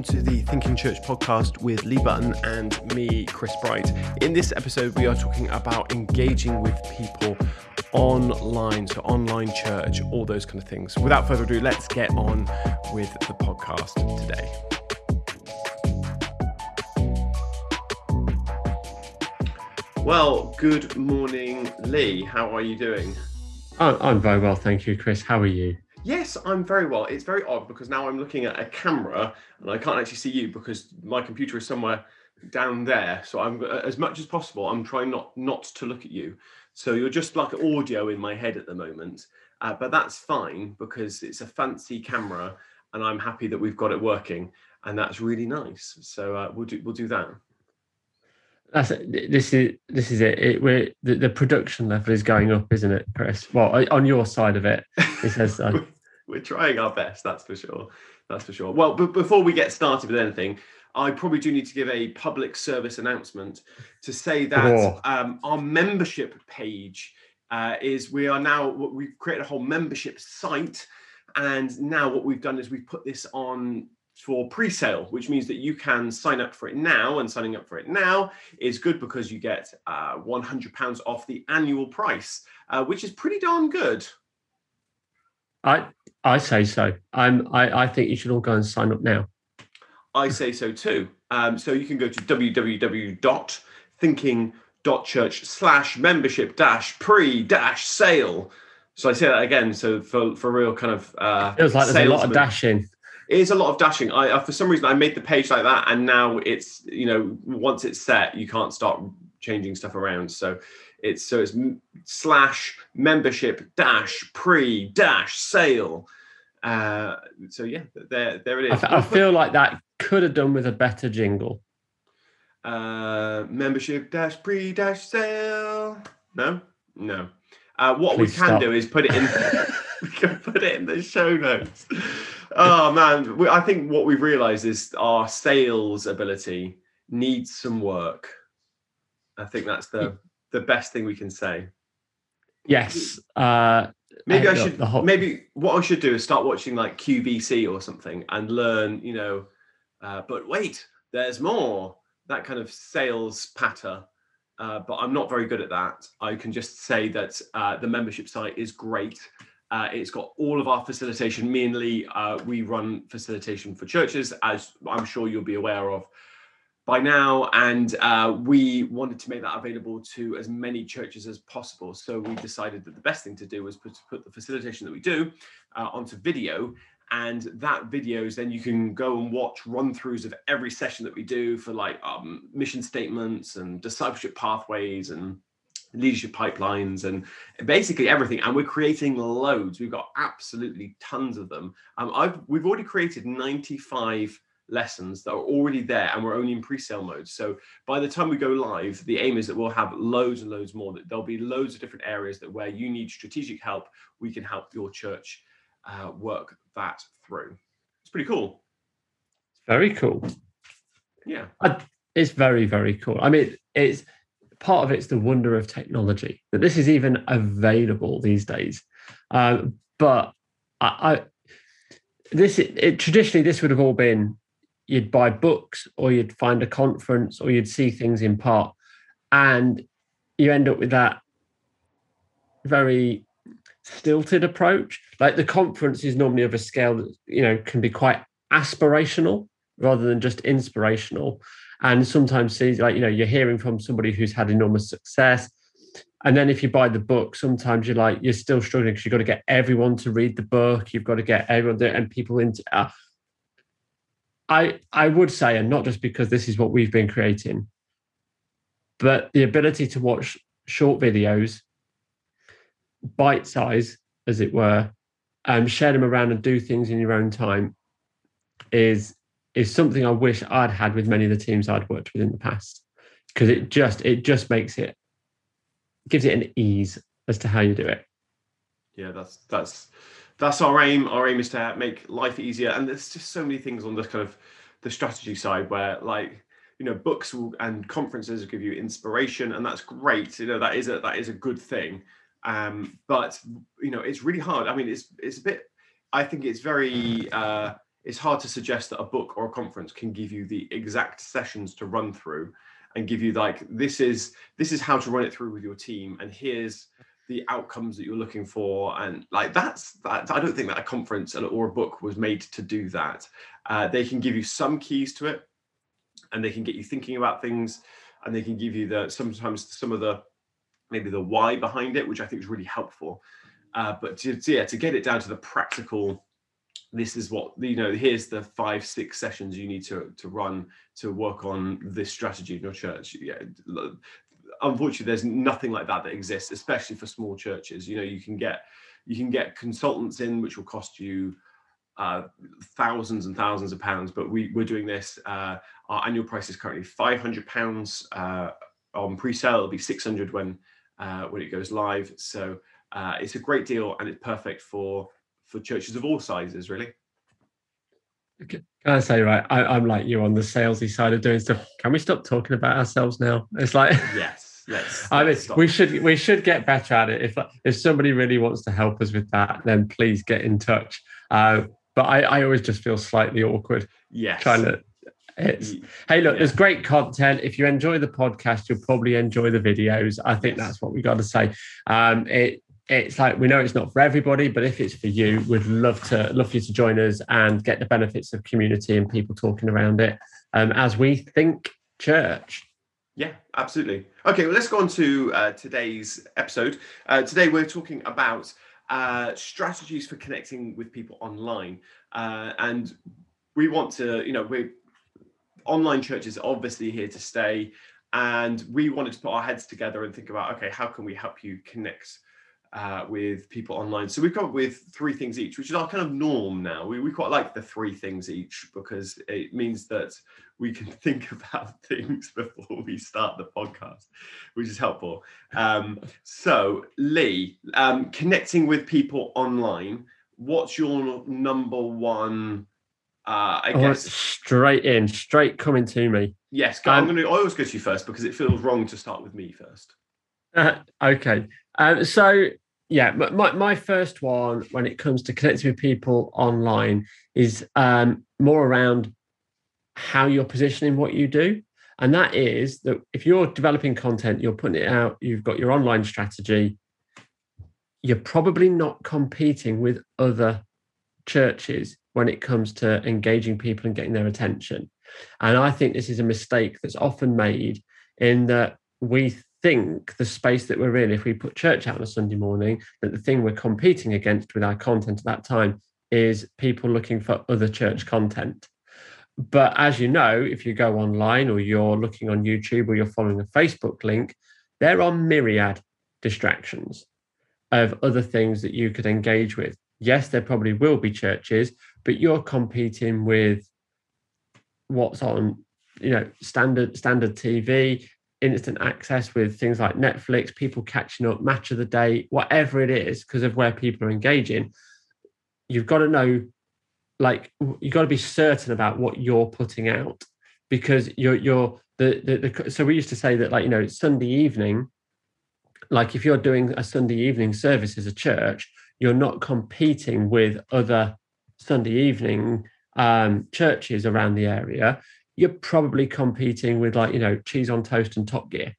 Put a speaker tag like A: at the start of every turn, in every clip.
A: welcome to the Thinking Church podcast with Lee Button and me, Chris Bright. In this episode, we are talking about engaging with people online, so online church, all those kind of things. Without further ado, let's get on with the podcast today. Well, good morning, Lee. How are you doing?
B: I'm very well, thank you, Chris. How are you?
A: Yes, I'm very well. It's very odd because now I'm looking at a camera and I can't actually see you because my computer is somewhere down there. So I'm as much as possible. I'm trying not not to look at you. So you're just like audio in my head at the moment, uh, but that's fine because it's a fancy camera and I'm happy that we've got it working and that's really nice. So uh, we'll do we'll do that.
B: That's it. This is this is it. it we're, the, the production level is going up, isn't it, Chris? Well, on your side of it, it says so.
A: we're trying our best. That's for sure. That's for sure. Well, but before we get started with anything, I probably do need to give a public service announcement to say that oh. um, our membership page uh, is we are now we've created a whole membership site, and now what we've done is we've put this on for pre-sale, which means that you can sign up for it now. And signing up for it now is good because you get uh, 100 pounds off the annual price, uh, which is pretty darn good.
B: I I say so. I'm I, I think you should all go and sign up now.
A: I say so too. Um, so you can go to www.thinking.church slash membership dash pre dash sale. So I say that again. So for for real kind of uh,
B: feels like there's a lot of dashing
A: it is a lot of dashing. I, I, for some reason I made the page like that, and now it's you know once it's set, you can't start changing stuff around. So it's so it's slash membership dash pre dash sale. Uh, so yeah, there there it is.
B: I, I feel like that could have done with a better jingle.
A: Uh, membership dash pre dash sale. No, no. Uh, what Please we can stop. do is put it in. we can put it in the show notes oh man, we, I think what we've realised is our sales ability needs some work. I think that's the the best thing we can say.
B: Yes. Uh,
A: maybe I should. Whole... Maybe what I should do is start watching like QVC or something and learn. You know, uh, but wait, there's more. That kind of sales patter. Uh, but I'm not very good at that. I can just say that uh, the membership site is great uh, it's got all of our facilitation. Lee, uh, we run facilitation for churches, as I'm sure you'll be aware of by now. And uh, we wanted to make that available to as many churches as possible. So we decided that the best thing to do was put, put the facilitation that we do uh, onto video. And that videos, then you can go and watch run throughs of every session that we do for like um, mission statements and discipleship pathways and leadership pipelines and basically everything and we're creating loads we've got absolutely tons of them um, I've, we've already created 95 lessons that are already there and we're only in pre-sale mode. So by the time we go live the aim is that we'll have loads and loads more that there'll be loads of different areas that where you need strategic help we can help your church uh, work that through. It's pretty cool.
B: It's very cool.
A: Yeah.
B: I, it's very very cool. I mean it's part of it's the wonder of technology that this is even available these days. Um, but I, I this it, it, traditionally this would have all been you'd buy books or you'd find a conference or you'd see things in part, and you end up with that very stilted approach. Like the conference is normally of a scale that you know can be quite aspirational rather than just inspirational. And sometimes see like you know you're hearing from somebody who's had enormous success. And then if you buy the book sometimes you're like you're still struggling because you've got to get everyone to read the book. You've got to get everyone there and people into uh, i i would say and not just because this is what we've been creating but the ability to watch short videos bite size as it were and share them around and do things in your own time is is something I wish I'd had with many of the teams I'd worked with in the past because it just it just makes it gives it an ease as to how you do it.
A: Yeah, that's that's that's our aim. Our aim is to make life easier, and there's just so many things on this kind of the strategy side where like you know books will, and conferences give you inspiration, and that's great. You know that is a that is a good thing. Um, but you know it's really hard. I mean, it's it's a bit. I think it's very. Uh, it's hard to suggest that a book or a conference can give you the exact sessions to run through and give you like this is this is how to run it through with your team and here's the outcomes that you're looking for and like that's that i don't think that a conference or a book was made to do that. Uh, they can give you some keys to it and they can get you thinking about things and they can give you the sometimes some of the maybe the why behind it which i think is really helpful. Uh, but to, to, yeah to get it down to the practical this is what you know here's the five six sessions you need to to run to work on this strategy in your church. Yeah unfortunately there's nothing like that that exists especially for small churches. You know you can get you can get consultants in which will cost you uh, thousands and thousands of pounds but we we're doing this uh, our annual price is currently 500 pounds uh, on pre-sale. It'll be 600 when uh, when it goes live. So uh, it's a great deal and it's perfect for for churches of all sizes, really.
B: Can I say, right? I, am like you on the salesy side of doing stuff. Can we stop talking about ourselves now? It's like
A: yes, let's.
B: I
A: mean,
B: we should we should get better at it. If if somebody really wants to help us with that, then please get in touch. Uh, but I, I always just feel slightly awkward.
A: Yes.
B: Trying to. It's, hey, look, yeah. there's great content. If you enjoy the podcast, you'll probably enjoy the videos. I think yes. that's what we got to say. Um, it it's like we know it's not for everybody, but if it's for you, we'd love to love for you to join us and get the benefits of community and people talking around it um, as we think church.
A: Yeah, absolutely. Okay, well, let's go on to uh, today's episode. Uh, today, we're talking about uh, strategies for connecting with people online, uh, and we want to, you know, we're online churches obviously here to stay, and we wanted to put our heads together and think about, okay, how can we help you connect uh, with people online. So we've come up with three things each, which is our kind of norm now. We, we quite like the three things each because it means that we can think about things before we start the podcast, which is helpful. Um, so, Lee, um, connecting with people online, what's your number one? Uh, I oh, guess
B: straight in, straight coming to me.
A: Yes, um, I'm going to. I always go to you first because it feels wrong to start with me first.
B: Uh, okay. Um, so yeah, my, my first one when it comes to connecting with people online is um, more around how you're positioning what you do. And that is that if you're developing content, you're putting it out, you've got your online strategy, you're probably not competing with other churches when it comes to engaging people and getting their attention. And I think this is a mistake that's often made in that we think the space that we're in, if we put church out on a Sunday morning, that the thing we're competing against with our content at that time is people looking for other church content. But as you know, if you go online or you're looking on YouTube or you're following a Facebook link, there are myriad distractions of other things that you could engage with. Yes, there probably will be churches, but you're competing with what's on you know standard standard tv instant access with things like Netflix, people catching up, match of the day, whatever it is, because of where people are engaging, you've got to know, like, you've got to be certain about what you're putting out because you're, you're, the, the, the, so we used to say that, like, you know, Sunday evening, like, if you're doing a Sunday evening service as a church, you're not competing with other Sunday evening um, churches around the area you're probably competing with like you know cheese on toast and Top Gear.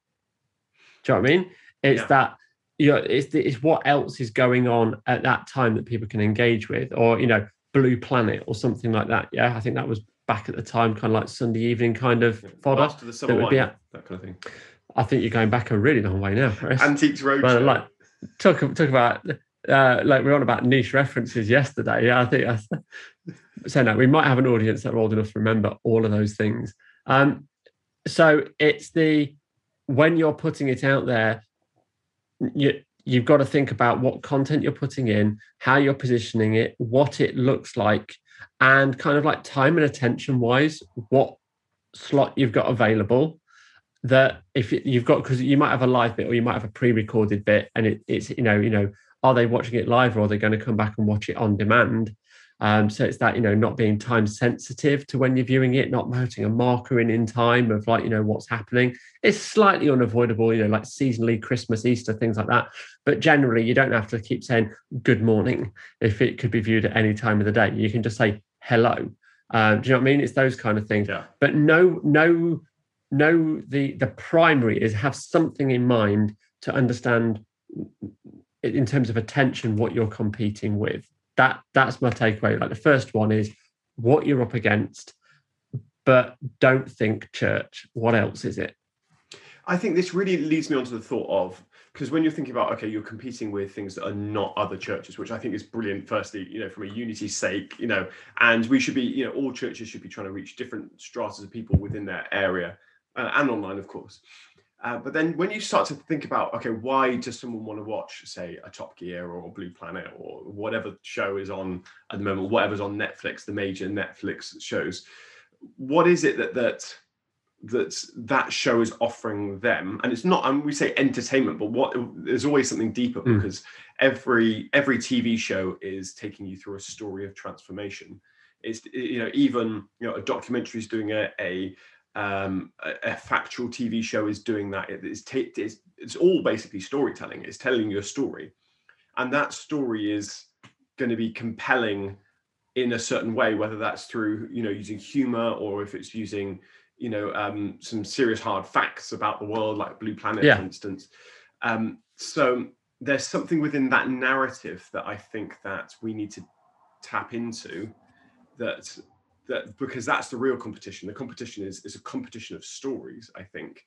B: Do you know what I mean? It's yeah. that you know it's it's what else is going on at that time that people can engage with, or you know Blue Planet or something like that. Yeah, I think that was back at the time, kind of like Sunday evening kind of fodder.
A: After the summer wine, at, that kind of thing.
B: I think you're going back a really long way now. Chris.
A: Antiques
B: Roadshow. Like talk talk about uh, like we are on about niche references yesterday. Yeah, I think that's, so no, we might have an audience that are old enough to remember all of those things. Um, so it's the when you're putting it out there, you you've got to think about what content you're putting in, how you're positioning it, what it looks like, and kind of like time and attention wise, what slot you've got available. That if you've got because you might have a live bit or you might have a pre-recorded bit, and it, it's you know you know are they watching it live or are they going to come back and watch it on demand? Um, so it's that you know not being time sensitive to when you're viewing it, not putting a marker in in time of like you know what's happening. It's slightly unavoidable, you know, like seasonally, Christmas, Easter, things like that. But generally, you don't have to keep saying good morning if it could be viewed at any time of the day. You can just say hello. Um, do you know what I mean? It's those kind of things.
A: Yeah.
B: But no, no, no. The the primary is have something in mind to understand in terms of attention what you're competing with. That that's my takeaway. Like the first one is what you're up against, but don't think church. What else is it?
A: I think this really leads me on to the thought of because when you're thinking about okay, you're competing with things that are not other churches, which I think is brilliant. Firstly, you know, from a unity sake, you know, and we should be, you know, all churches should be trying to reach different stratas of people within their area uh, and online, of course. Uh, but then when you start to think about, okay, why does someone want to watch, say, a Top Gear or Blue Planet or whatever show is on at the moment, whatever's on Netflix, the major Netflix shows, what is it that that that that show is offering them and it's not and we say entertainment but what there's always something deeper mm. because every every tv show is taking you through a story of transformation it's you know even you know a documentary is doing a, a um, a, a, factual TV show is doing that. It, it's, t- it's it's all basically storytelling. It's telling you a story, and that story is going to be compelling in a certain way, whether that's through you know using humor or if it's using you know um, some serious hard facts about the world, like Blue Planet, yeah. for instance. Um, so there's something within that narrative that I think that we need to tap into that that because that's the real competition. The competition is is a competition of stories, I think.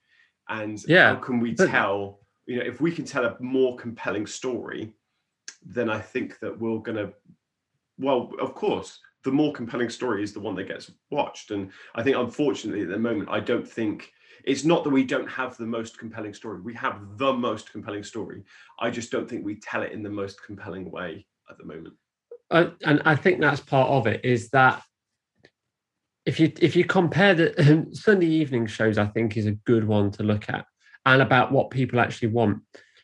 A: And yeah, how can we tell? You know, if we can tell a more compelling story, then I think that we're going to. Well, of course, the more compelling story is the one that gets watched. And I think, unfortunately, at the moment, I don't think it's not that we don't have the most compelling story. We have the most compelling story. I just don't think we tell it in the most compelling way at the moment.
B: Uh, and I think that's part of it is that if you if you compare the Sunday evening shows, I think is a good one to look at, and about what people actually want.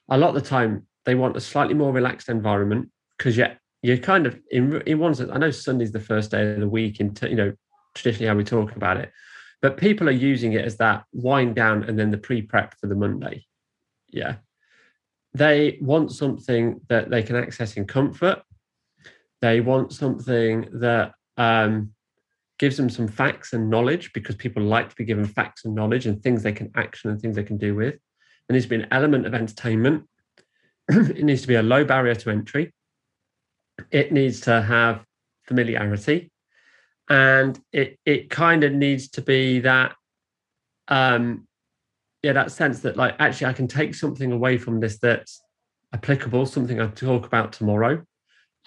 B: A lot of the time, they want a slightly more relaxed environment because yet you're kind of in in one sense. I know Sunday's the first day of the week, in you know traditionally how we talk about it, but people are using it as that wind down and then the pre prep for the Monday. Yeah, they want something that they can access in comfort. They want something that um, gives them some facts and knowledge because people like to be given facts and knowledge and things they can action and things they can do with. There needs to be an element of entertainment. it needs to be a low barrier to entry. It needs to have familiarity. And it it kind of needs to be that um yeah, that sense that like actually I can take something away from this that's applicable, something I talk about tomorrow.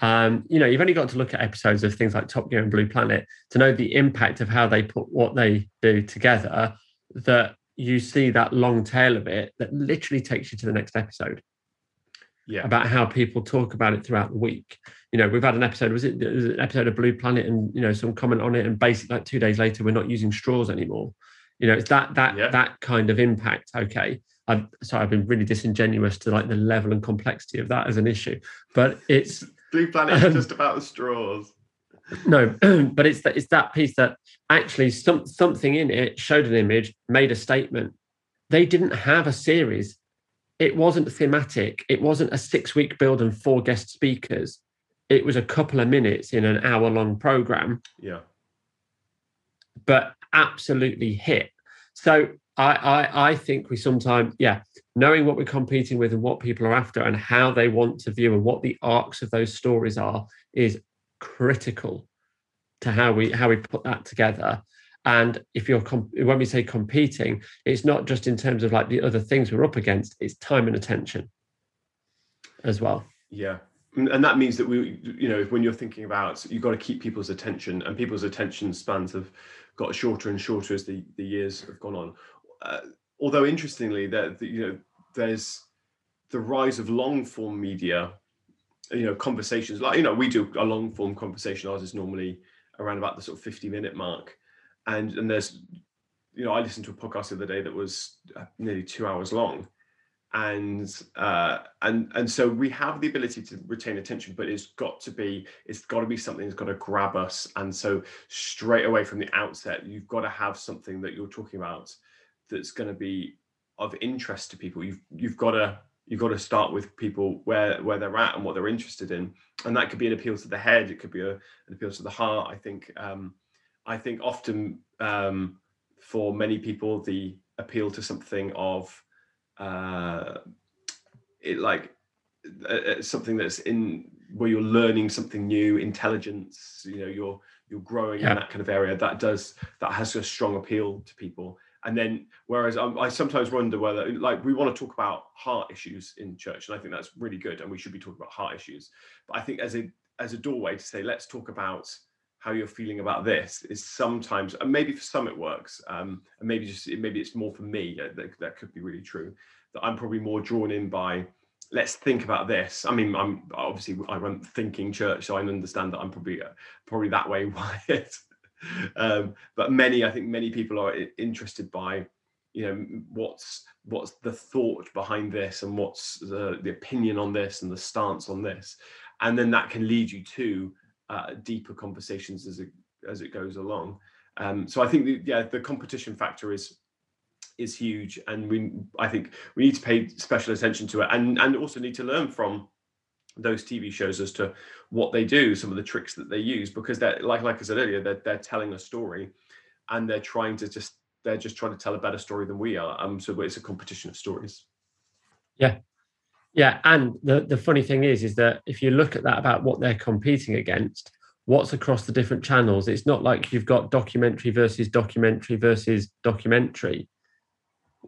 B: Um, you know, you've only got to look at episodes of things like Top Gear and Blue Planet to know the impact of how they put what they do together. That you see that long tail of it that literally takes you to the next episode.
A: Yeah.
B: About how people talk about it throughout the week. You know, we've had an episode, was it, was an episode of Blue Planet and, you know, some comment on it. And basically, like two days later, we're not using straws anymore. You know, it's that, that, yeah. that kind of impact. Okay. I've, sorry, I've been really disingenuous to like the level and complexity of that as an issue, but it's,
A: Blue Planet is um, just about the straws.
B: No, but it's that it's that piece that actually some something in it showed an image, made a statement. They didn't have a series. It wasn't thematic. It wasn't a six-week build and four guest speakers. It was a couple of minutes in an hour-long program.
A: Yeah.
B: But absolutely hit. So I, I I think we sometimes, yeah, knowing what we're competing with and what people are after and how they want to view and what the arcs of those stories are is critical to how we how we put that together. And if you're comp- when we say competing it's not just in terms of like the other things we're up against it's time and attention as well.
A: Yeah. And that means that we you know when you're thinking about you've got to keep people's attention and people's attention spans have got shorter and shorter as the, the years have gone on uh, although interestingly, that you know, there's the rise of long form media. You know, conversations like you know we do a long form conversation. Ours is normally around about the sort of fifty minute mark, and and there's you know I listened to a podcast the other day that was uh, nearly two hours long, and uh, and and so we have the ability to retain attention, but it's got to be it's got to be something that's got to grab us. And so straight away from the outset, you've got to have something that you're talking about that's going to be of interest to people. You've you've got to you've got to start with people where where they're at and what they're interested in and that could be an appeal to the head it could be a, an appeal to the heart i think um, i think often um, for many people the appeal to something of uh, it like uh, uh, something that's in where you're learning something new intelligence you know you're you're growing yeah. in that kind of area that does that has a strong appeal to people and then whereas I, I sometimes wonder whether like we want to talk about heart issues in church and i think that's really good and we should be talking about heart issues but i think as a as a doorway to say let's talk about how you're feeling about this is sometimes and maybe for some it works um and maybe just maybe it's more for me that, that could be really true that i'm probably more drawn in by let's think about this. I mean, I'm obviously I run thinking church, so I understand that I'm probably uh, probably that way wired. Um, but many, I think, many people are interested by, you know, what's what's the thought behind this, and what's the the opinion on this, and the stance on this, and then that can lead you to uh, deeper conversations as it as it goes along. Um, so I think, the, yeah, the competition factor is is huge, and we I think we need to pay special attention to it, and and also need to learn from those TV shows as to what they do, some of the tricks that they use, because they're like like I said earlier, they're they're telling a story, and they're trying to just they're just trying to tell a better story than we are. Um, so it's a competition of stories.
B: Yeah, yeah, and the the funny thing is, is that if you look at that about what they're competing against, what's across the different channels, it's not like you've got documentary versus documentary versus documentary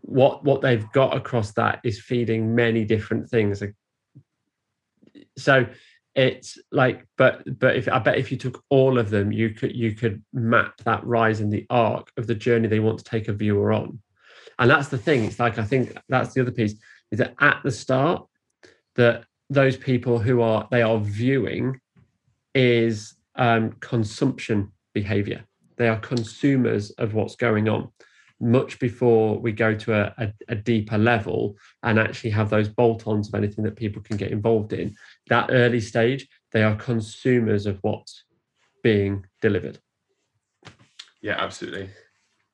B: what what they've got across that is feeding many different things so it's like but but if i bet if you took all of them you could you could map that rise in the arc of the journey they want to take a viewer on. And that's the thing. It's like i think that's the other piece is that at the start that those people who are they are viewing is um, consumption behavior. They are consumers of what's going on. Much before we go to a, a, a deeper level and actually have those bolt-ons of anything that people can get involved in that early stage they are consumers of what's being delivered
A: yeah absolutely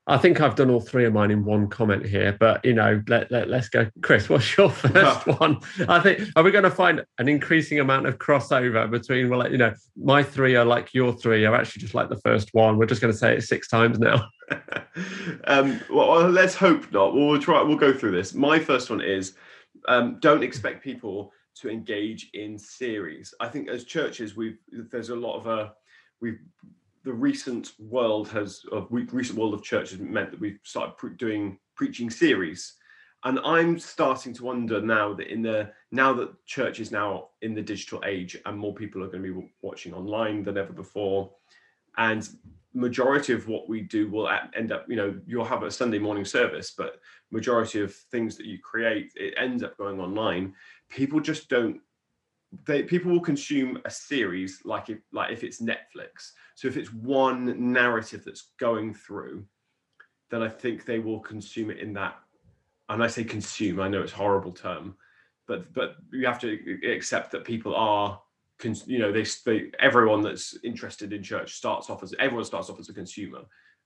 B: I think I've done all three of mine in one comment here, but you know, let, let us go. Chris, what's your first one? I think are we going to find an increasing amount of crossover between well, you know, my three are like your three are actually just like the first one. We're just going to say it six times now.
A: um, well, let's hope not. We'll, we'll try. We'll go through this. My first one is um, don't expect people to engage in series. I think as churches, we've there's a lot of a uh, we've the recent world has of recent world of church has meant that we've started pre- doing preaching series and i'm starting to wonder now that in the now that church is now in the digital age and more people are going to be watching online than ever before and majority of what we do will end up you know you'll have a sunday morning service but majority of things that you create it ends up going online people just don't they people will consume a series like if like if it's Netflix. So if it's one narrative that's going through, then I think they will consume it in that. And I say consume. I know it's horrible term, but but you have to accept that people are, you know, they, they everyone that's interested in church starts off as everyone starts off as a consumer,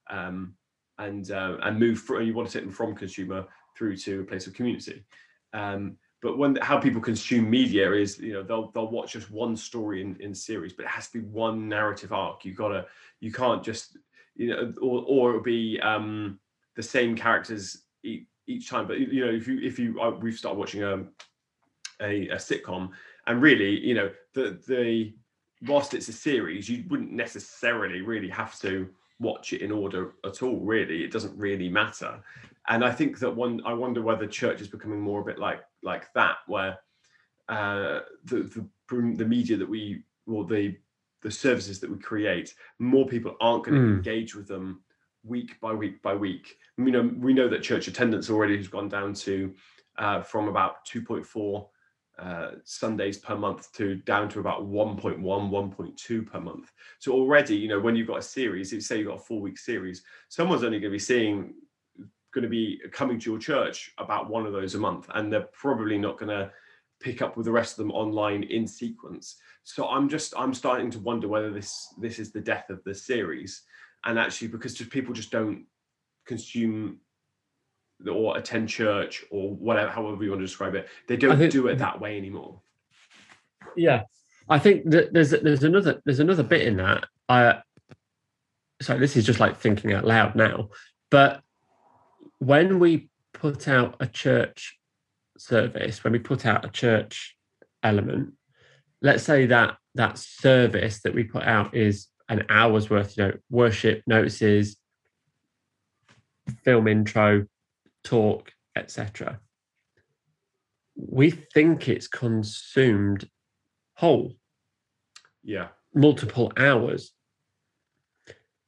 A: um, and uh, and move from you want to take them from consumer through to a place of community. Um, but when how people consume media is you know they'll they'll watch just one story in, in series but it has to be one narrative arc. You gotta you can't just you know or, or it'll be um the same characters each, each time. But you know if you if you uh, we've started watching a, a a sitcom and really you know the the whilst it's a series you wouldn't necessarily really have to watch it in order at all really. It doesn't really matter and i think that one i wonder whether church is becoming more a bit like like that where uh the the, the media that we or the the services that we create more people aren't going to mm. engage with them week by week by week you know we know that church attendance already has gone down to uh, from about 2.4 uh, Sundays per month to down to about 1.1, 1.2 per month. So already, you know, when you've got a series, say you've got a four week series, someone's only going to be seeing, going to be coming to your church about one of those a month, and they're probably not going to pick up with the rest of them online in sequence. So I'm just I'm starting to wonder whether this this is the death of the series, and actually because just people just don't consume or attend church or whatever, however you want to describe it. They don't think, do it that way anymore.
B: Yeah, I think that there's there's another there's another bit in that. I so this is just like thinking out loud now, but when we put out a church service, when we put out a church element, let's say that that service that we put out is an hour's worth, you know, worship notices, film intro, talk, etc. We think it's consumed whole.
A: Yeah.
B: Multiple hours.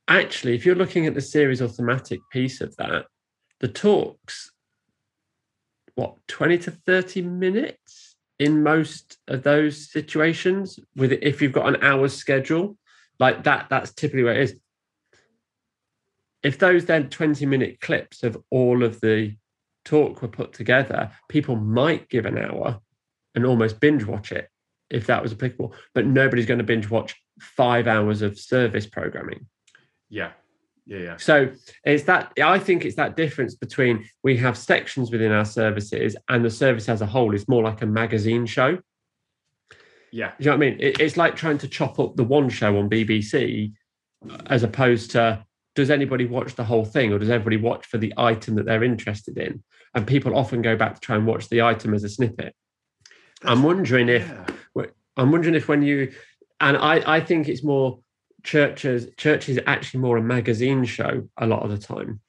B: Actually, if you're looking at the series or thematic piece of that, the talks, what, 20 to 30 minutes in most of those situations with if you've got an hour's schedule, like that, that's typically where it is. If those then 20 minute clips of all of the talk were put together, people might give an hour and almost binge watch it if that was applicable, but nobody's going to binge watch five hours of service programming.
A: Yeah. Yeah, yeah.
B: So it's that I think it's that difference between we have sections within our services and the service as a whole is more like a magazine show.
A: Yeah.
B: you know what I mean? It, it's like trying to chop up the one show on BBC as opposed to does anybody watch the whole thing or does everybody watch for the item that they're interested in? And people often go back to try and watch the item as a snippet. That's, I'm wondering if yeah. I'm wondering if when you and I I think it's more churches churches actually more a magazine show a lot of the time.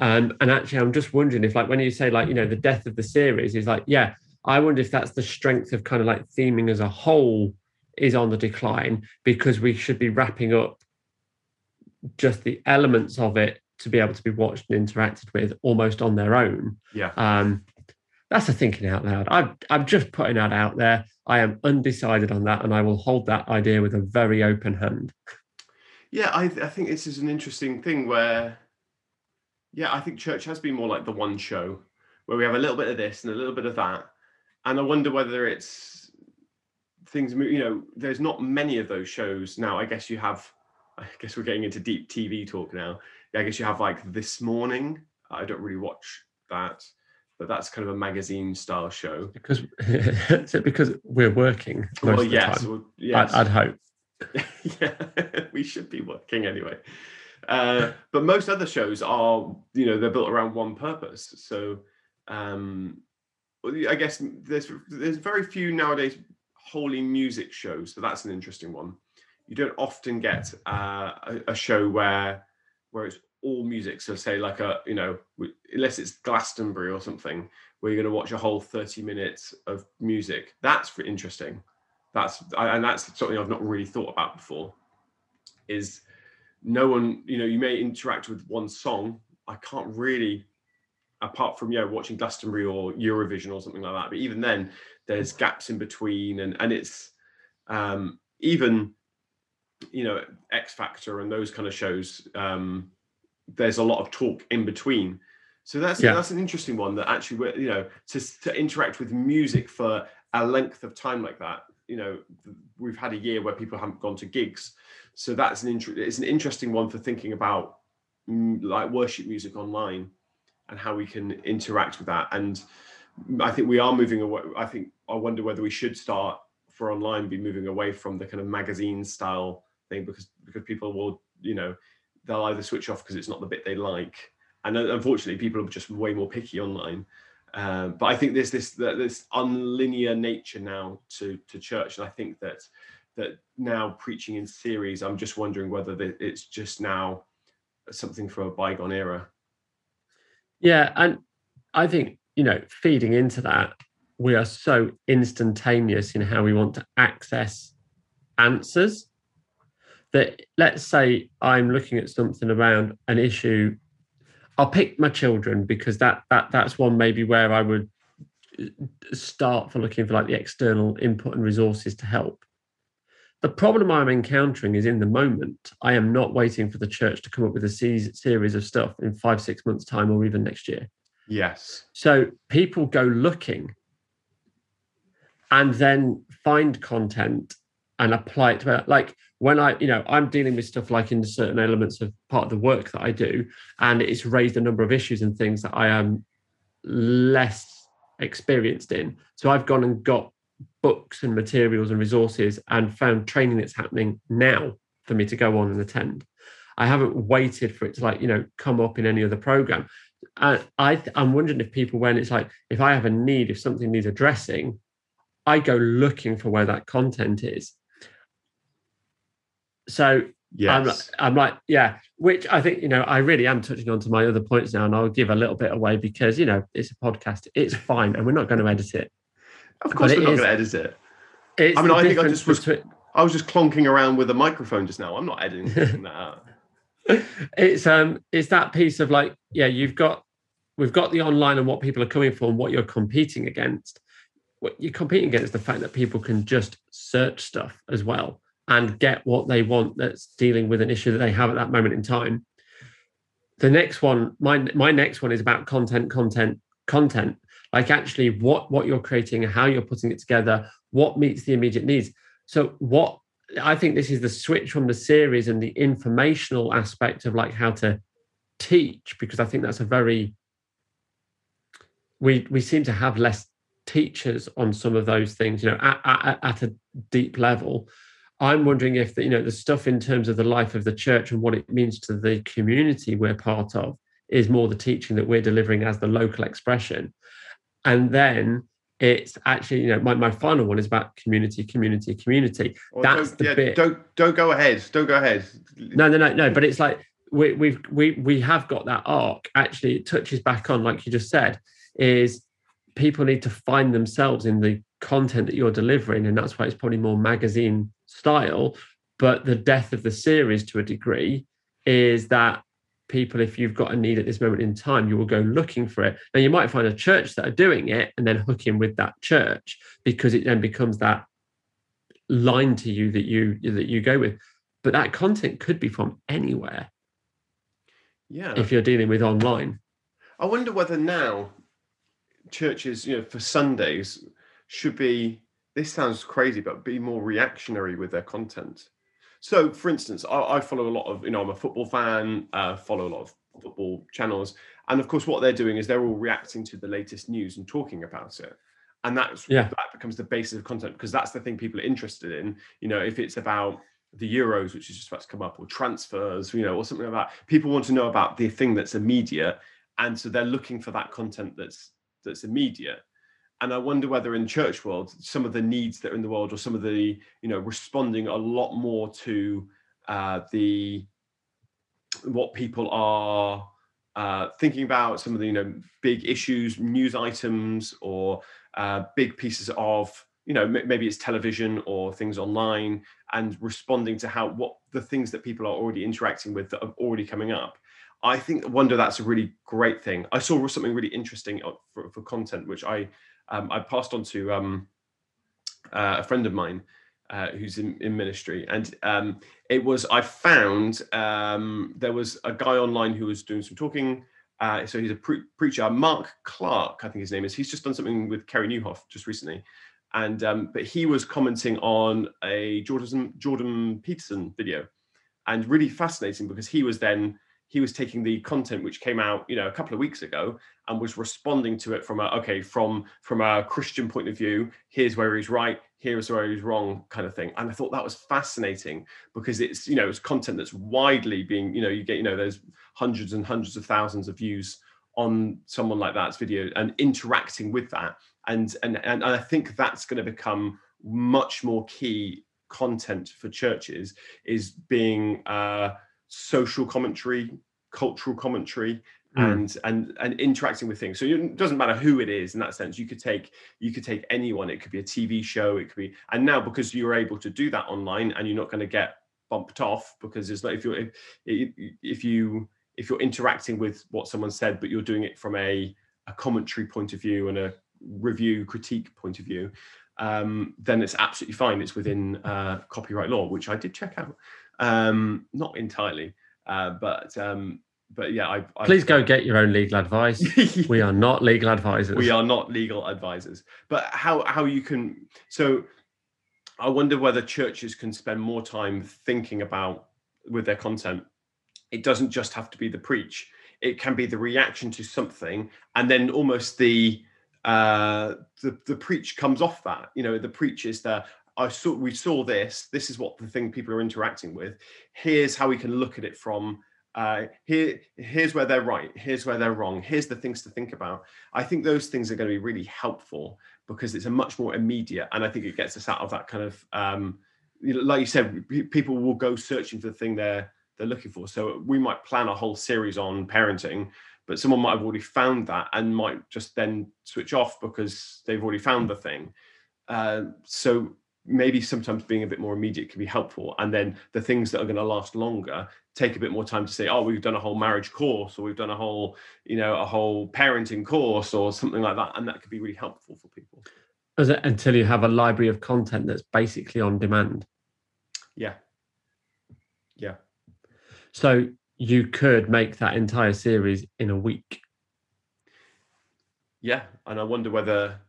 B: Um, and actually, I'm just wondering if, like, when you say, like, you know, the death of the series is like, yeah, I wonder if that's the strength of kind of like theming as a whole is on the decline because we should be wrapping up just the elements of it to be able to be watched and interacted with almost on their own.
A: Yeah.
B: Um, that's a thinking out loud. I'm, I'm just putting that out there. I am undecided on that, and I will hold that idea with a very open hand.
A: Yeah, I, I think this is an interesting thing where, yeah, I think church has been more like the one show where we have a little bit of this and a little bit of that. And I wonder whether it's things, you know, there's not many of those shows now. I guess you have, I guess we're getting into deep TV talk now. I guess you have like This Morning. I don't really watch that but that's kind of a magazine style show.
B: Because because we're working.
A: well, yes, well, yes.
B: I'd, I'd hope.
A: yeah, we should be working anyway. Uh, but most other shows are, you know, they're built around one purpose. So um, I guess there's there's very few nowadays wholly music shows. So that's an interesting one. You don't often get uh, a, a show where where it's all music. So say like a, you know, unless it's Glastonbury or something, where you're going to watch a whole 30 minutes of music. That's interesting. That's and that's something I've not really thought about before. Is no one, you know, you may interact with one song. I can't really, apart from yeah, watching Glastonbury or Eurovision or something like that. But even then, there's gaps in between, and and it's um, even you know X Factor and those kind of shows. Um, there's a lot of talk in between. So that's yeah. that's an interesting one that actually you know to to interact with music for a length of time like that. You know, we've had a year where people haven't gone to gigs, so that's an inter- it's an interesting one for thinking about mm, like worship music online and how we can interact with that. And I think we are moving away. I think I wonder whether we should start for online be moving away from the kind of magazine style thing because because people will you know they'll either switch off because it's not the bit they like, and unfortunately, people are just way more picky online. Um, but I think there's this this unlinear nature now to to church, and I think that that now preaching in series, I'm just wondering whether it's just now something from a bygone era.
B: Yeah, and I think you know, feeding into that, we are so instantaneous in how we want to access answers that let's say I'm looking at something around an issue, I'll pick my children because that that that's one maybe where I would uh, start for looking for like the external input and resources to help. The problem I'm encountering is in the moment. I am not waiting for the church to come up with a series of stuff in five, six months' time or even next year.
A: Yes.
B: So people go looking and then find content and apply it to like when I, you know, I'm dealing with stuff like in certain elements of part of the work that I do, and it's raised a number of issues and things that I am less experienced in. So I've gone and got books and materials and resources and found training that's happening now for me to go on and attend. I haven't waited for it to like, you know, come up in any other program. And I, I'm wondering if people, when it's like, if I have a need, if something needs addressing, I go looking for where that content is. So yes. I'm, like, I'm like, yeah, which I think, you know, I really am touching on to my other points now, and I'll give a little bit away because, you know, it's a podcast, it's fine, and we're not going to edit it.
A: Of course, we're not going to edit it. I mean, I think I just was, between... I was just clonking around with a microphone just now. I'm not editing that out.
B: it's um it's that piece of like yeah you've got we've got the online and what people are coming for and what you're competing against what you're competing against the fact that people can just search stuff as well and get what they want that's dealing with an issue that they have at that moment in time. The next one my my next one is about content content content. Like actually what what you're creating how you're putting it together what meets the immediate needs. So what I think this is the switch from the series and the informational aspect of like how to teach, because I think that's a very we we seem to have less teachers on some of those things, you know, at, at, at a deep level. I'm wondering if the, you know the stuff in terms of the life of the church and what it means to the community we're part of is more the teaching that we're delivering as the local expression, and then it's actually you know my, my final one is about community community community. That's the yeah, bit
A: don't don't go ahead don't go ahead.
B: No no no no but it's like we, we've we we have got that arc. Actually it touches back on like you just said is people need to find themselves in the content that you're delivering and that's why it's probably more magazine style but the death of the series to a degree is that people, if you've got a need at this moment in time, you will go looking for it. Now, you might find a church that are doing it and then hook in with that church because it then becomes that line to you that you that you go with. But that content could be from anywhere.
A: Yeah.
B: If you're dealing with online.
A: I wonder whether now churches, you know, for Sundays should be this sounds crazy, but be more reactionary with their content. So, for instance, I, I, follow a lot of, you know, I'm a football fan, uh, follow a lot of football channels. And of course, what they're doing is they're all reacting to the latest news and talking about it. And that's yeah. that becomes the basis of content because that's the thing people are interested in. You know, if it's about the Euros, which is just about to come up, or transfers, you know, or something like that, people want to know about the thing that's immediate. And so they're looking for that content that's that's immediate and I wonder whether in church world, some of the needs that are in the world, or some of the you know responding a lot more to uh, the what people are uh, thinking about, some of the you know big issues, news items, or uh, big pieces of you know m- maybe it's television or things online, and responding to how what the things that people are already interacting with that are already coming up. I think wonder that's a really great thing. I saw something really interesting uh, for, for content, which I um, I passed on to um, uh, a friend of mine uh, who's in, in, ministry, and um, it was I found um, there was a guy online who was doing some talking. Uh, so he's a pre- preacher, Mark Clark, I think his name is. He's just done something with Carey Nieuwhof just recently, and um, but he was commenting on a Jordan Jordan Peterson video, and really fascinating because he was then he was taking the content which came out you know a couple of weeks ago and was responding to it from a okay from from a christian point of view here's where he's right here's where he's wrong kind of thing. And i thought that was fascinating because it's you know it's content that's widely being you know you get you know there's hundreds and hundreds of thousands of views on someone like that's video and interacting with that. And and and i think that's going to become much more key content for churches is being uh social commentary, cultural commentary, mm. and and and interacting with things. So it doesn't matter who it is in that sense. You could take you could take anyone. It could be a TV show. It could be and now because you're able to do that online and you're not going to get bumped off because it's like if you're if, if you if you're interacting with what someone said but you're doing it from a a commentary point of view and a review critique point of view um, then it's absolutely fine it's within uh, copyright law which i did check out um, not entirely, uh, but um, but yeah, I, I,
B: please go get your own legal advice. we are not legal advisors.
A: We are not legal advisors. But how how you can so I wonder whether churches can spend more time thinking about with their content. It doesn't just have to be the preach; it can be the reaction to something, and then almost the uh, the the preach comes off that. You know, the preach is the I saw we saw this. This is what the thing people are interacting with. Here's how we can look at it from uh, here. Here's where they're right. Here's where they're wrong. Here's the things to think about. I think those things are going to be really helpful because it's a much more immediate, and I think it gets us out of that kind of um, like you said, people will go searching for the thing they're they're looking for. So we might plan a whole series on parenting, but someone might have already found that and might just then switch off because they've already found the thing. Uh, so maybe sometimes being a bit more immediate can be helpful. And then the things that are going to last longer take a bit more time to say oh we've done a whole marriage course or we've done a whole you know a whole parenting course or something like that. And that could be really helpful for people.
B: Until you have a library of content that's basically on demand?
A: Yeah. Yeah.
B: So you could make that entire series in a week?
A: Yeah. And i wonder whether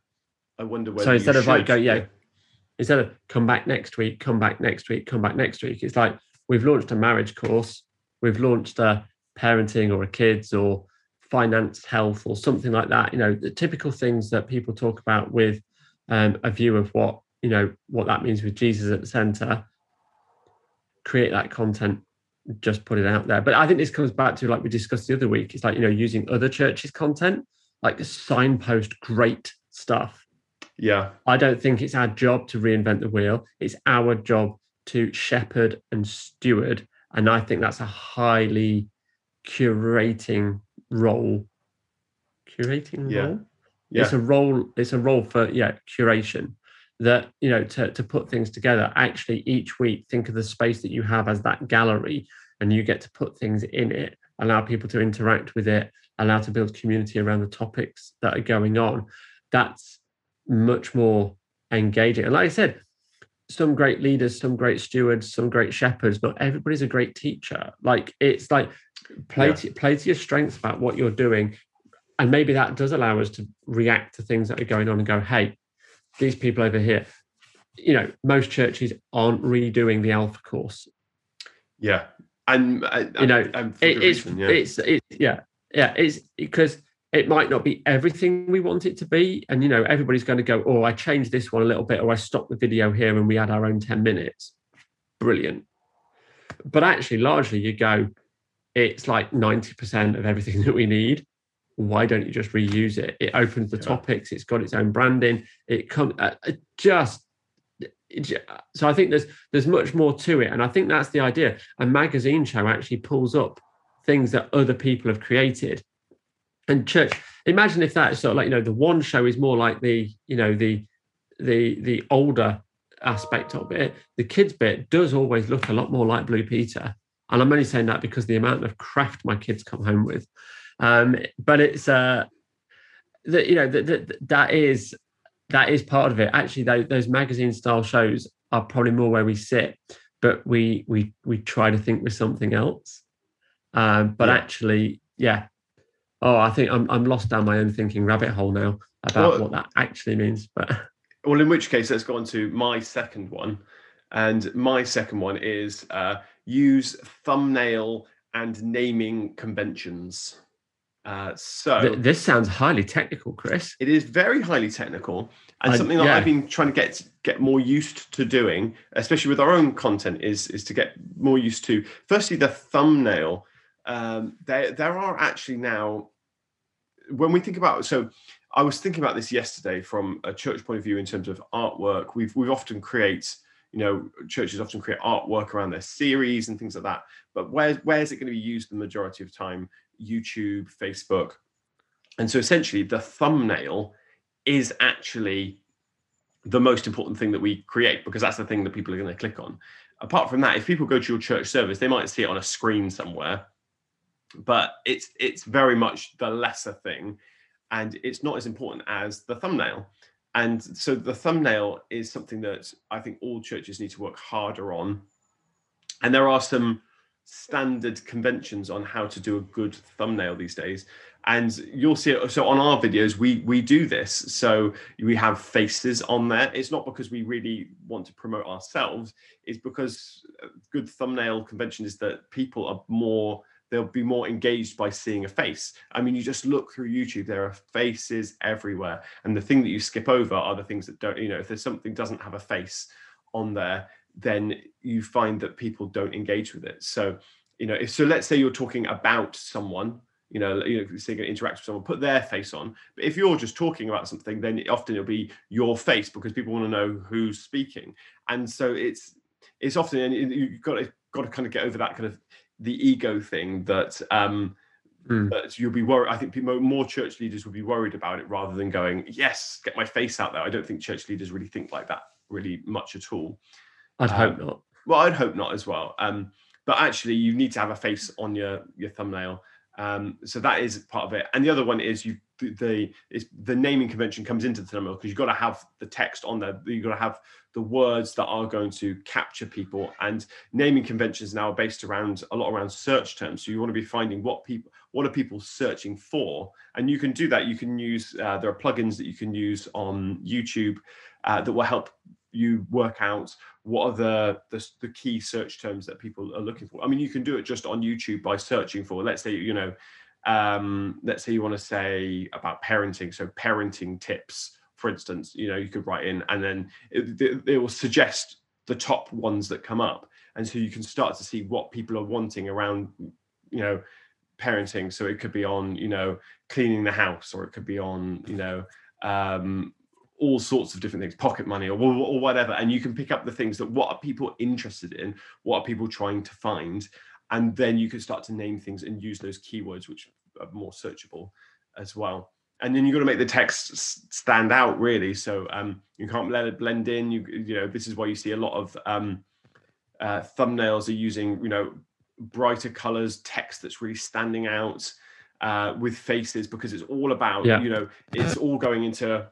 A: i wonder whether
B: so instead of
A: should,
B: like go yeah, yeah instead of come back next week, come back next week, come back next week, it's like we've launched a marriage course, we've launched a parenting or a kids or finance, health, or something like that. You know, the typical things that people talk about with um, a view of what you know what that means with Jesus at the center. Create that content, just put it out there. But I think this comes back to like we discussed the other week. It's like you know using other churches' content, like signpost great stuff
A: yeah.
B: I don't think it's our job to reinvent the wheel. It's our job to shepherd and steward. And I think that's a highly curating role. Curating
A: yeah.
B: role?
A: Yeah.
B: It's a role, it's a role for yeah, curation. That, you know, to, to put things together. Actually, each week, think of the space that you have as that gallery, and you get to put things in it, allow people to interact with it, allow to build community around the topics that are going on. That's much more engaging. And like I said, some great leaders, some great stewards, some great shepherds, but everybody's a great teacher. Like it's like play yeah. to, play to your strengths about what you're doing, and maybe that does allow us to react to things that are going on and go, hey, these people over here. You know, most churches aren't redoing the Alpha course.
A: Yeah, and uh,
B: you know, it, it's, reason, yeah. it's it's yeah yeah it's because it might not be everything we want it to be. And, you know, everybody's going to go, oh, I changed this one a little bit, or I stopped the video here and we had our own 10 minutes. Brilliant. But actually, largely, you go, it's like 90% of everything that we need. Why don't you just reuse it? It opens the yeah. topics, it's got its own branding. It comes uh, just so I think there's there's much more to it, and I think that's the idea. A magazine show actually pulls up things that other people have created and church. Imagine if that sort of like you know the one show is more like the you know the the the older aspect of it. The kids bit does always look a lot more like blue peter. And i'm only saying that because the amount of craft my kids come home with. Um but it's uh that you know that, that that is that is part of it. Actually those, those magazine style shows are probably more where we sit but we we we try to think with something else. Um but yeah. actually yeah oh, I think I'm I'm lost down my own thinking rabbit hole now about well, what that actually means. But
A: well, in which case, let's go on to my second one, and my second one is uh, use thumbnail and naming conventions. Uh, so
B: Th- this sounds highly technical, Chris.
A: It is very highly technical, and I, something that yeah. I've been trying to get get more used to doing, especially with our own content, is is to get more used to. Firstly, the thumbnail. Um, there there are actually now when we think about so I was thinking about this yesterday from a church point of view in terms of artwork. We've we've often create, you know, churches often create artwork around their series and things like that. But where where is it going to be used the majority of time? YouTube, Facebook. And so essentially the thumbnail is actually the most important thing that we create because that's the thing that people are going to click on. Apart from that, if people go to your church service, they might see it on a screen somewhere but it's it's very much the lesser thing and it's not as important as the thumbnail. And so the thumbnail is something that i think all churches need to work harder on. And there are some standard conventions on how to do a good thumbnail these days. And you'll see it so on our videos we we do this. So we have faces on there. It's not because we really want to promote ourselves. It's because good thumbnail convention is that people are more they'll be more engaged by seeing a face i mean you just look through youtube there are faces everywhere and the thing that you skip over are the things that don't you know if there's something doesn't have a face on there then you find that people don't engage with it so you know if so let's say you're talking about someone you know, you know, so to interact with someone, put their face on. But if you're just talking about something, then often it'll be your face because people want to know who's speaking. And so it's it's often and you've got to got to kind of get over that kind of the ego thing that um mm. that you'll be worried. I think people, more church leaders would be worried about it rather than going, yes, get my face out there. I don't think church leaders really think like that really much at all.
B: I'd um, hope not.
A: Well, I'd hope not as well. Um, but actually, you need to have a face on your your thumbnail. Um, so that is part of it. And the other one is you the the naming convention comes into the thumbnail because you've got to have the text on there. You've got to have the words that are going to capture people. And naming conventions now are based around a lot around search terms. So you want to be finding what people what are people searching for, and you can do that. You can use uh, there are plugins that you can use on YouTube uh, that will help you work out what are the, the, the key search terms that people are looking for. I mean, you can do it just on YouTube by searching for. Let's say you know, um, let's say you want to say about parenting, so parenting tips, for instance. You know, you could write in, and then it, it, will suggest the top ones that come up, and so you can start to see what people are wanting around, you know, parenting. So it could be on, you know, cleaning the house, or it could be on, you know, um, all sorts of different things, pocket money or, or whatever. And you can pick up the things that what are people interested in? What are people trying to find? And then you can start to name things and use those keywords, which more searchable as well. And then you've got to make the text stand out really. So um, you can't let it blend in. You, you know, this is why you see a lot of um, uh, thumbnails are using, you know, brighter colors, text that's really standing out uh, with faces because it's all about, yeah. you know, it's all going into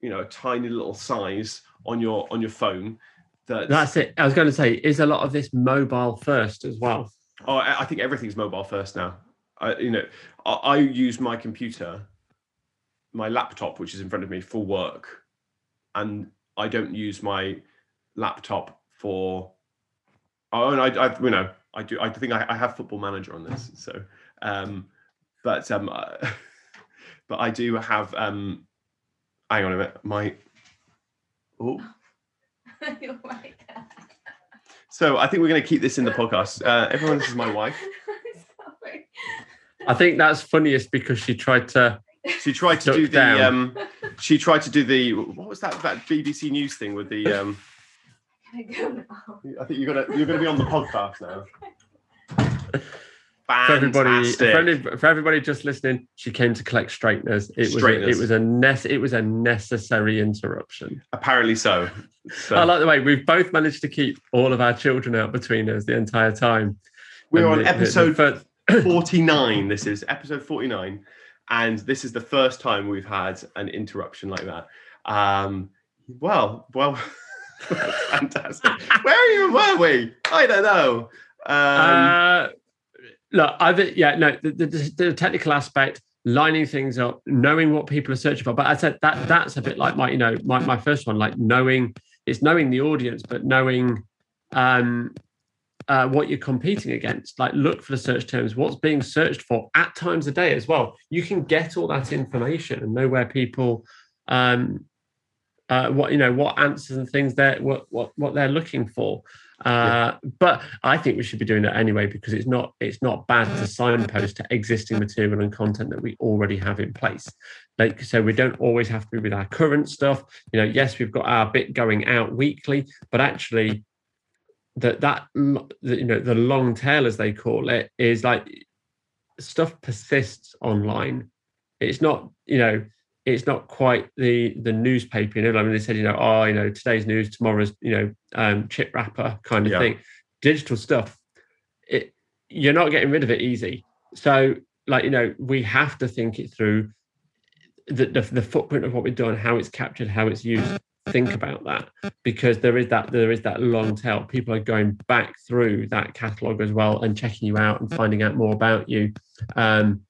A: you know a tiny little size on your on your phone
B: that that's it i was going to say is a lot of this mobile first as well
A: oh i think everything's mobile first now i you know I, I use my computer my laptop which is in front of me for work and i don't use my laptop for oh and i, I you know i do i think I, I have football manager on this so um but um but i do have um hang on a minute. My oh. so I think we're going to keep this in the podcast. Uh, everyone, this is my wife.
B: I think that's funniest because she tried to.
A: She tried to do the. Down. Um, she tried to do the. What was that? That BBC News thing with the. Um, I think you're gonna you're gonna be on the podcast now.
B: for everybody for, any, for, everybody just listening she came to collect straighteners it was a, it was a nece- it was a necessary interruption
A: apparently so. so. i
B: like the way we've both managed to keep all of our children out between us the entire time
A: we're and on the, episode the, the 49 this is episode 49 and this is the first time we've had an interruption like that. Um well well fantastic. Where even were we? I don't know. Um,
B: uh, look, I've yeah, no, the, the, the, technical aspect, lining things up, knowing what people are searching for. But I said that that's a bit like my, you know, my, my first one, like knowing it's knowing the audience, but knowing um uh, what you're competing against. Like look for the search terms, what's being searched for at times a day as well. You can get all that information and know where people um uh, what you know what answers and things they're what what what they're looking for uh, yeah. But I think we should be doing it anyway because it's not it's not bad to signpost to existing material and content that we already have in place. Like so, we don't always have to be with our current stuff. You know, yes, we've got our bit going out weekly, but actually, that that you know the long tail as they call it is like stuff persists online. It's not you know it's not quite the the newspaper. You know, I mean, they said, you know, oh, you know, today's news, tomorrow's, you know, um, chip wrapper kind of yeah. thing. Digital stuff, it you're not getting rid of it easy. So, like, you know, we have to think it through the, the, the footprint of what we're doing, how it's captured, how it's used. Think about that because there is that there is that long tail. People are going back through that catalog as well and checking you out and finding out more about you. Um,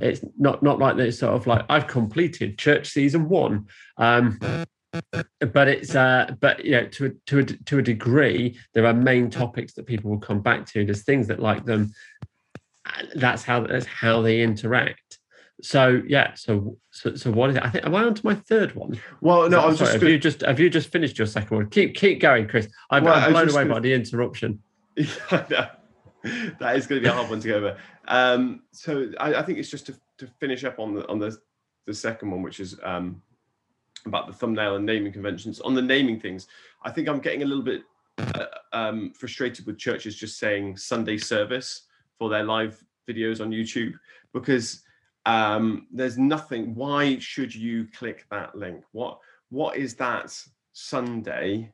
B: it's not not like this sort of like I've completed church season one. Um, but it's uh but you know to a, to a, to a degree there are main topics that people will come back to there's things that like them that's how that's how they interact so yeah so so, so what is it? I think am i on to my third one?
A: Well no i'm
B: sorry,
A: just
B: have you just have you just finished your second one? Keep keep going chris. I'm, well, I'm blown away gonna... by the interruption.
A: That is going to be a hard one to go over. Um so I, I think it's just to, to finish up on the on the the second one which is um about the thumbnail and naming conventions. On the naming things, I think I'm getting a little bit uh, um, frustrated with churches just saying Sunday service for their live videos on YouTube because um, there's nothing. Why should you click that link? What What is that Sunday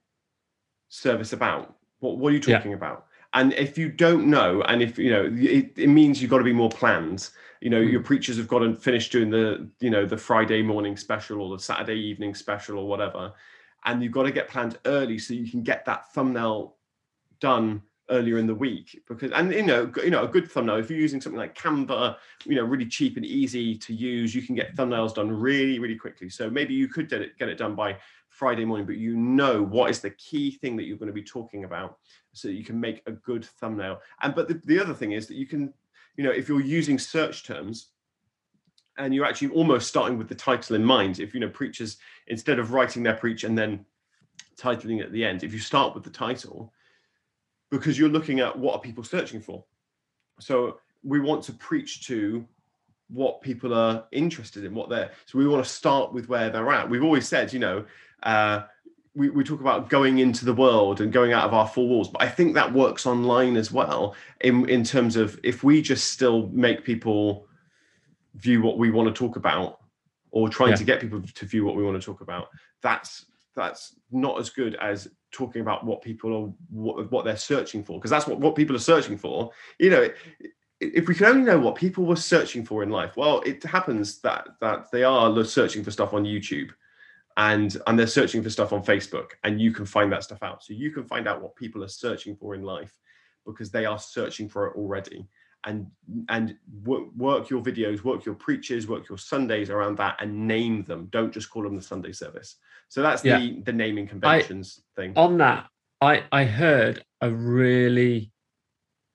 A: service about? What What are you talking yeah. about? And if you don't know, and if you know, it, it means you've got to be more planned you know, mm. your preachers have got to finish doing the, you know, the Friday morning special or the Saturday evening special or whatever. And you've got to get planned early so you can get that thumbnail done earlier in the week because and you know you know a good thumbnail if you're using something like canva you know really cheap and easy to use you can get thumbnails done really really quickly. So maybe you could get it, get it done by friday morning but you know what is the key thing that you're going to be talking about so you can make a good thumbnail. And but the, the other thing is that you can you know, if you're using search terms and you're actually almost starting with the title in mind, if you know preachers instead of writing their preach and then titling at the end, if you start with the title, because you're looking at what are people searching for. So we want to preach to what people are interested in, what they're so we want to start with where they're at. We've always said, you know, uh, we, we talk about going into the world and going out of our four walls, but I think that works online as well. In in terms of if we just still make people view what we want to talk about, or trying yeah. to get people to view what we want to talk about, that's that's not as good as talking about what people are what, what they're searching for because that's what, what people are searching for you know if we can only know what people were searching for in life well it happens that that they are searching for stuff on youtube and and they're searching for stuff on Facebook, and you can find that stuff out. So you can find out what people are searching for in life because they are searching for it already. And and work your videos, work your preachers, work your Sundays around that, and name them. Don't just call them the Sunday service. So that's yeah. the the naming conventions I, thing.
B: On that, I I heard a really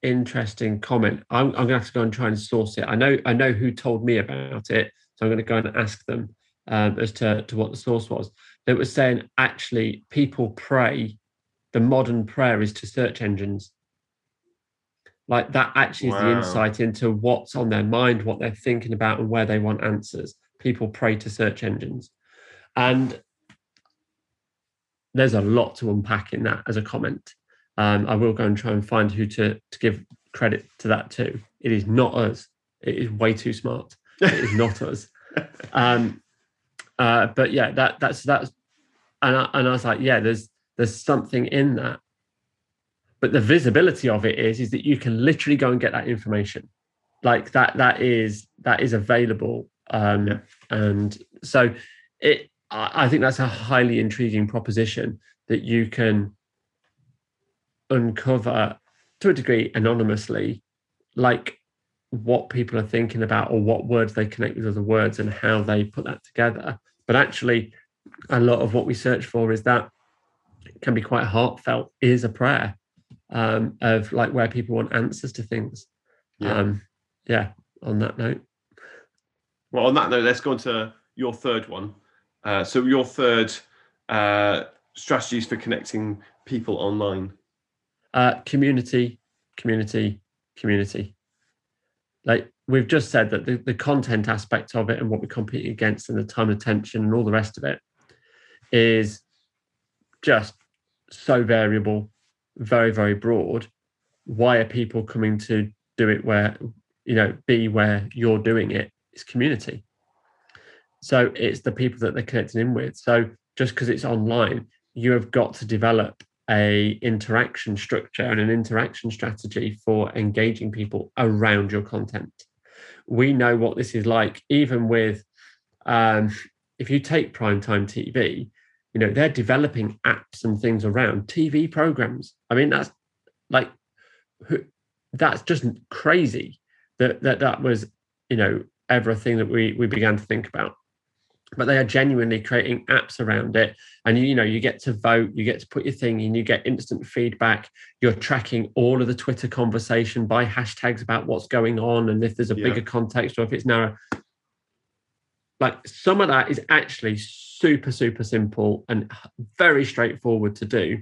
B: interesting comment. I'm, I'm going to have to go and try and source it. I know I know who told me about it, so I'm going to go and ask them um, as to, to what the source was. That was saying actually people pray, the modern prayer is to search engines. Like that actually wow. is the insight into what's on their mind, what they're thinking about, and where they want answers. People pray to search engines. And there's a lot to unpack in that as a comment. Um, I will go and try and find who to, to give credit to that too. It is not us. It is way too smart. It is not us. Um, uh, but yeah, that that's that's and I, and I was like, yeah, there's there's something in that. But the visibility of it is is that you can literally go and get that information, like that that is that is available. Um, yeah. And so it, I, I think that's a highly intriguing proposition that you can uncover to a degree anonymously, like what people are thinking about or what words they connect with other words and how they put that together but actually, a lot of what we search for is that can be quite heartfelt, is a prayer um, of like where people want answers to things. Yeah. Um, yeah, on that note.
A: Well, on that note, let's go on to your third one. Uh, so, your third uh, strategies for connecting people online.
B: Uh, community, community, community. Like we've just said that the, the content aspect of it and what we're competing against and the time and attention and all the rest of it is just so variable, very, very broad. Why are people coming to do it where, you know, be where you're doing it? It's community. So it's the people that they're connecting in with. So just because it's online, you have got to develop a interaction structure and an interaction strategy for engaging people around your content we know what this is like, even with um, if you take primetime TV, you know, they're developing apps and things around TV programs. I mean, that's like that's just crazy that that that was, you know, everything that we we began to think about but they are genuinely creating apps around it and you, you know you get to vote you get to put your thing in you get instant feedback you're tracking all of the twitter conversation by hashtags about what's going on and if there's a yeah. bigger context or if it's narrow like some of that is actually super super simple and very straightforward to do.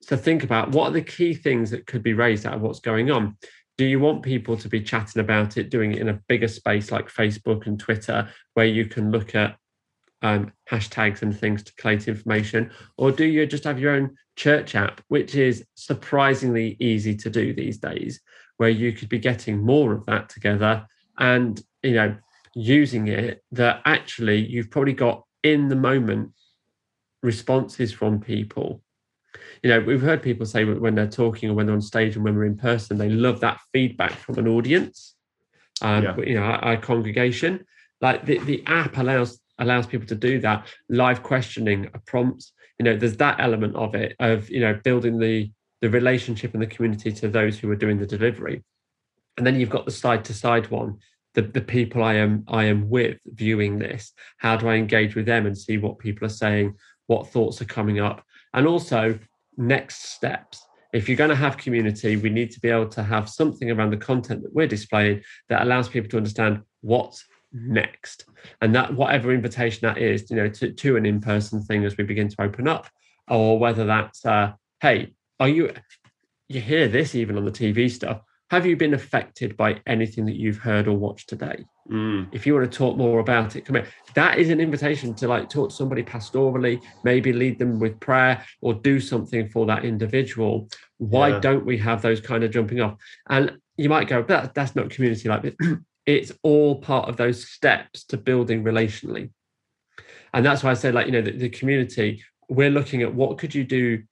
B: So think about what are the key things that could be raised out of what's going on. Do you want people to be chatting about it doing it in a bigger space like facebook and twitter where you can look at um, hashtags and things to collate information, or do you just have your own church app, which is surprisingly easy to do these days, where you could be getting more of that together and you know using it that actually you've probably got in the moment responses from people. You know, we've heard people say when they're talking or when they're on stage and when we're in person, they love that feedback from an audience. Um, yeah. you know, our, our congregation. Like the, the app allows allows people to do that live questioning prompts you know there's that element of it of you know building the the relationship and the community to those who are doing the delivery and then you've got the side to side one the, the people i am i am with viewing this. How do i engage with them and see what people are saying what thoughts are coming up? And also next steps. If you're going to have community we need to be able to have something around the content that we're displaying that allows people to understand what's next. And that whatever invitation that is you know to, to an in-person thing as we begin to open up or whether that's uh hey are you you hear this even on the tv stuff have you been affected by anything that you've heard or watched today? Mm. if you want to talk more about it come in that is an invitation to like talk to somebody pastorally maybe lead them with prayer or do something for that individual. Why yeah. don't we have those kind of jumping off? And you might go but that's not community like this. It's all part of those steps to building relationally. And that's why i said like you know the, the, community we're looking at what could you do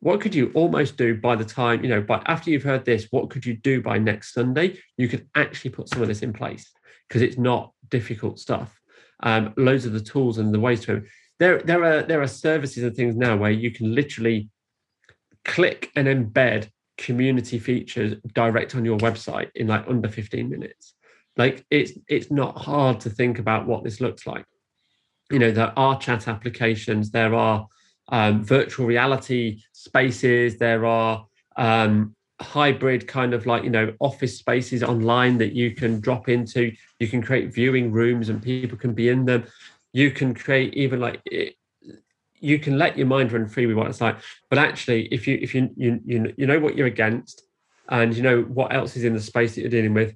B: what could you almost do by the time you know but after you've heard this what could you do by next sunday? You could actually put some of this in place because it's not difficult stuff. Um, loads of the tools and the ways to there there are there are services and things now where you can literally click and embed community features direct on your website in like under 15 minutes. Like it's it's not hard to think about what this looks like. You know there are chat applications there are um, virtual reality spaces. There are um, hybrid kind of like you know office spaces online that you can drop into. You can create viewing rooms and people can be in them. You can create even like it, you can let your mind run free with what it's like. But actually if you if you you you, you know what you're against and you know what else is in the space that you're dealing with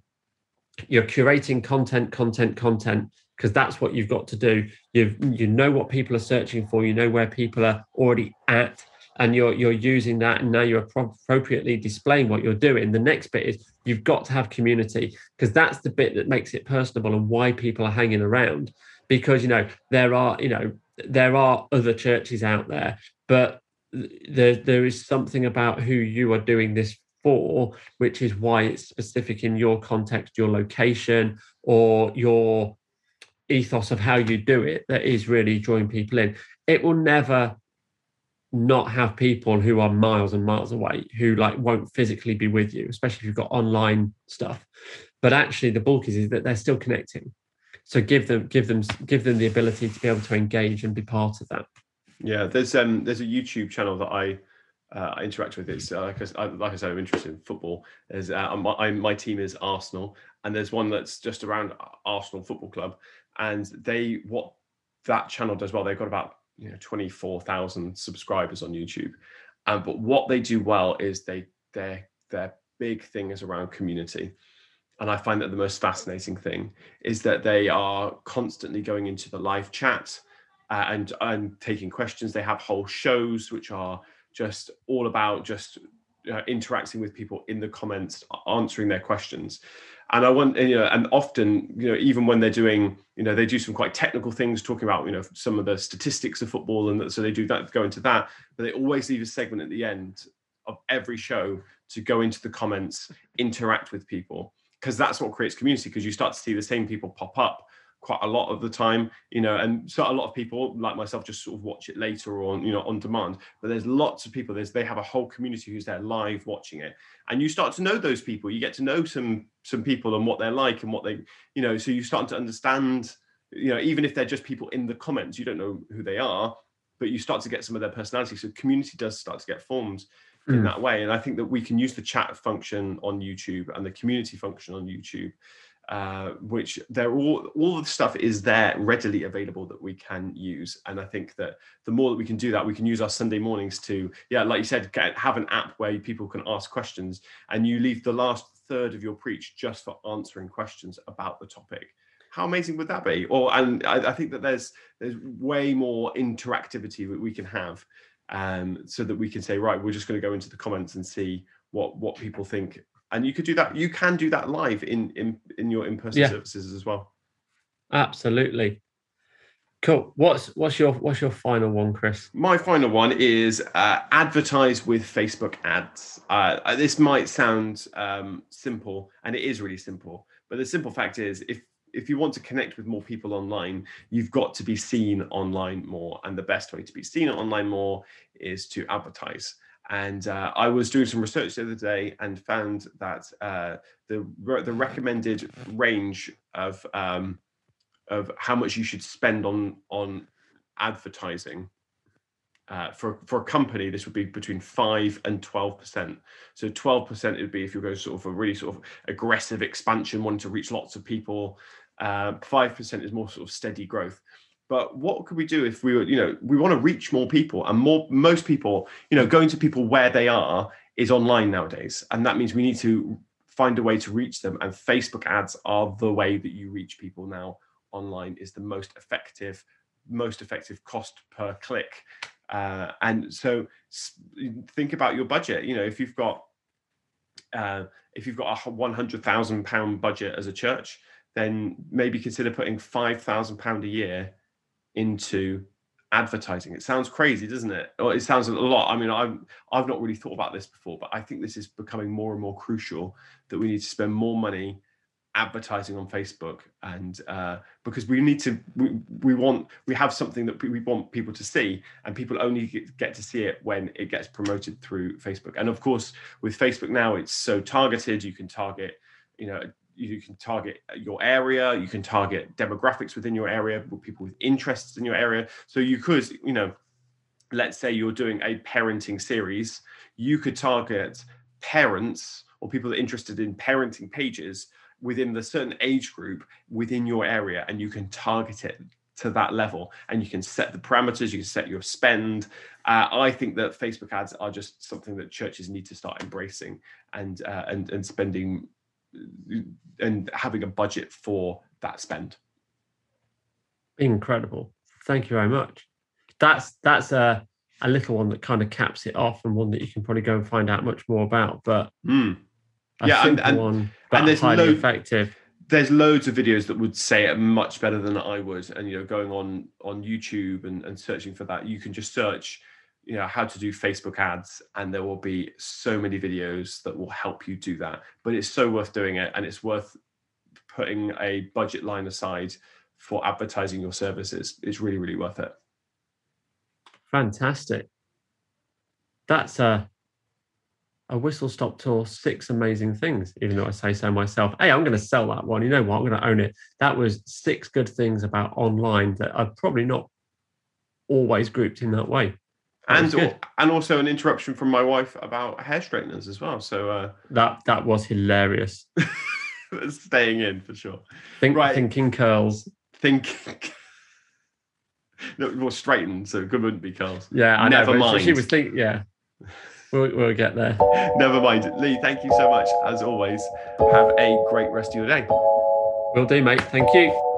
B: you're curating content, content, content, because that's what you've got to do. You mm. you know what people are searching for. You know where people are already at, and you're you're using that, and now you're appropriately displaying what you're doing. The next bit is you've got to have community because that's the bit that makes it personable and why people are hanging around. Because you know there are you know there are other churches out there, but there there is something about who you are doing this for, which is why it's specific in your context, your location, or your ethos of how you do it that is really drawing people in. It will never not have people who are miles and miles away who like won't physically be with you, especially if you've got online stuff. But actually, the bulk is, is that they're still connecting. So give them give them give them the ability to be able to engage and be part of that.
A: Yeah, there's um there's a YouTube channel that I uh, interact with. It's uh, like, I, like I said, I'm interested in football. There's uh, my team is Arsenal, and there's one that's just around Arsenal Football Club, and they what that channel does well. They've got about you know 24,000 subscribers on YouTube, um, but what they do well is they their their big thing is around community. And I find that the most fascinating thing is that they are constantly going into the live chat uh, and and taking questions. They have whole shows which are just all about just uh, interacting with people in the comments, answering their questions. And I want, you know, and often, you know, even when they're doing, you know, they do some quite technical things, talking about, you know, some of the statistics of football, and so they do that, go into that. But they always leave a segment at the end of every show to go into the comments, interact with people, because that's what creates community. Because you start to see the same people pop up quite a lot of the time, you know, and so a lot of people like myself just sort of watch it later or on, you know, on demand. But there's lots of people. There's they have a whole community who's there live watching it, and you start to know those people. You get to know some some people and what they're like and what they, you know, so you start to understand, you know, even if they're just people in the comments, you don't know who they are, but you start to get some of their personality. So community does start to get formed in mm. that way. And I think that we can use the chat function on YouTube and the community function on YouTube uh, which they're all all the stuff is there readily available that we can use. And i think that the more that we can do that we can use our sunday mornings to yeah like you said get, have an app where people can ask questions and you leave the last third of your preach just for answering questions about the topic. How amazing would that be? Or and i, I think that there's there's way more interactivity that we can have um, so that we can say right we're just going to go into the comments and see what what people think and you could do that you can do that live in in, in your in-person yeah. services as well
B: absolutely cool what's what's your what's your final one chris
A: my final one is uh, advertise with facebook ads uh, uh, this might sound um, simple and it is really simple but the simple fact is if if you want to connect with more people online, you've got to be seen online more. And the best way to be seen online more is to advertise. And uh, I was doing some research the other day and found that uh, the the recommended range of um, of how much you should spend on on advertising uh, for for a company, this would be between five and twelve percent. So twelve percent would be if you go sort of a really sort of aggressive expansion, wanting to reach lots of people. Uh, five percent is more sort of steady growth but what could we do if we were you know we want to reach more people and more most people you know going to people where they are is online nowadays. And that means we need to find a way to reach them and facebook ads are the way that you reach people now online is the most effective most effective cost per click. Uh, and so think about your budget. You know if you've got uh, if you've got a 100,000 pound budget as a church then maybe consider putting 5,000 pound a year into advertising. It sounds crazy, doesn't it? Or it sounds a lot. I mean, I've I've not really thought about this before, but I think this is becoming more and more crucial that we need to spend more money advertising on Facebook, and uh, because we need to, we, we want we have something that we want people to see, and people only get to see it when it gets promoted through Facebook. And of course, with Facebook now, it's so targeted. You can target, you know, you can target your area you can target demographics within your area people with interests in your area. So you could you know let's say you're doing a parenting series you could target parents or people that are interested in parenting pages within the certain age group within your area and you can target it to that level and you can set the parameters you can set your spend. Uh, i think that facebook ads are just something that churches need to start embracing and uh, and and spending and having a budget for that spend.
B: Incredible. Thank you very much. That's that's a a little one that kind of caps it off and one that you can probably go and find out much more about. But
A: mm. yeah, and, and,
B: one, and there's highly lo- effective.
A: There's loads of videos that would say it much better than I would. And you know, going on on YouTube and, and searching for that, you can just search you know how to do facebook ads and there will be so many videos that will help you do that. But it's so worth doing it and it's worth putting a budget line aside for advertising your services. It's really really worth it.
B: Fantastic. That's a a whistle stop tour six amazing things even though i say so myself. Hey i'm going to sell that one. You know what? I'm going to own it. That was six good things about online that i've probably not always grouped in that way
A: and and also an interruption from my wife about hair straighteners as well. So uh,
B: that that was hilarious.
A: staying in for sure.
B: Think right. thinking curls.
A: Thinking. no, more straightened, so it wouldn't be curls.
B: Yeah, I never know, mind. She was thinking. Yeah, we'll, we'll get there.
A: Never mind, Lee. Thank you so much as always. Have a great rest of your day.
B: Will do, mate. Thank you.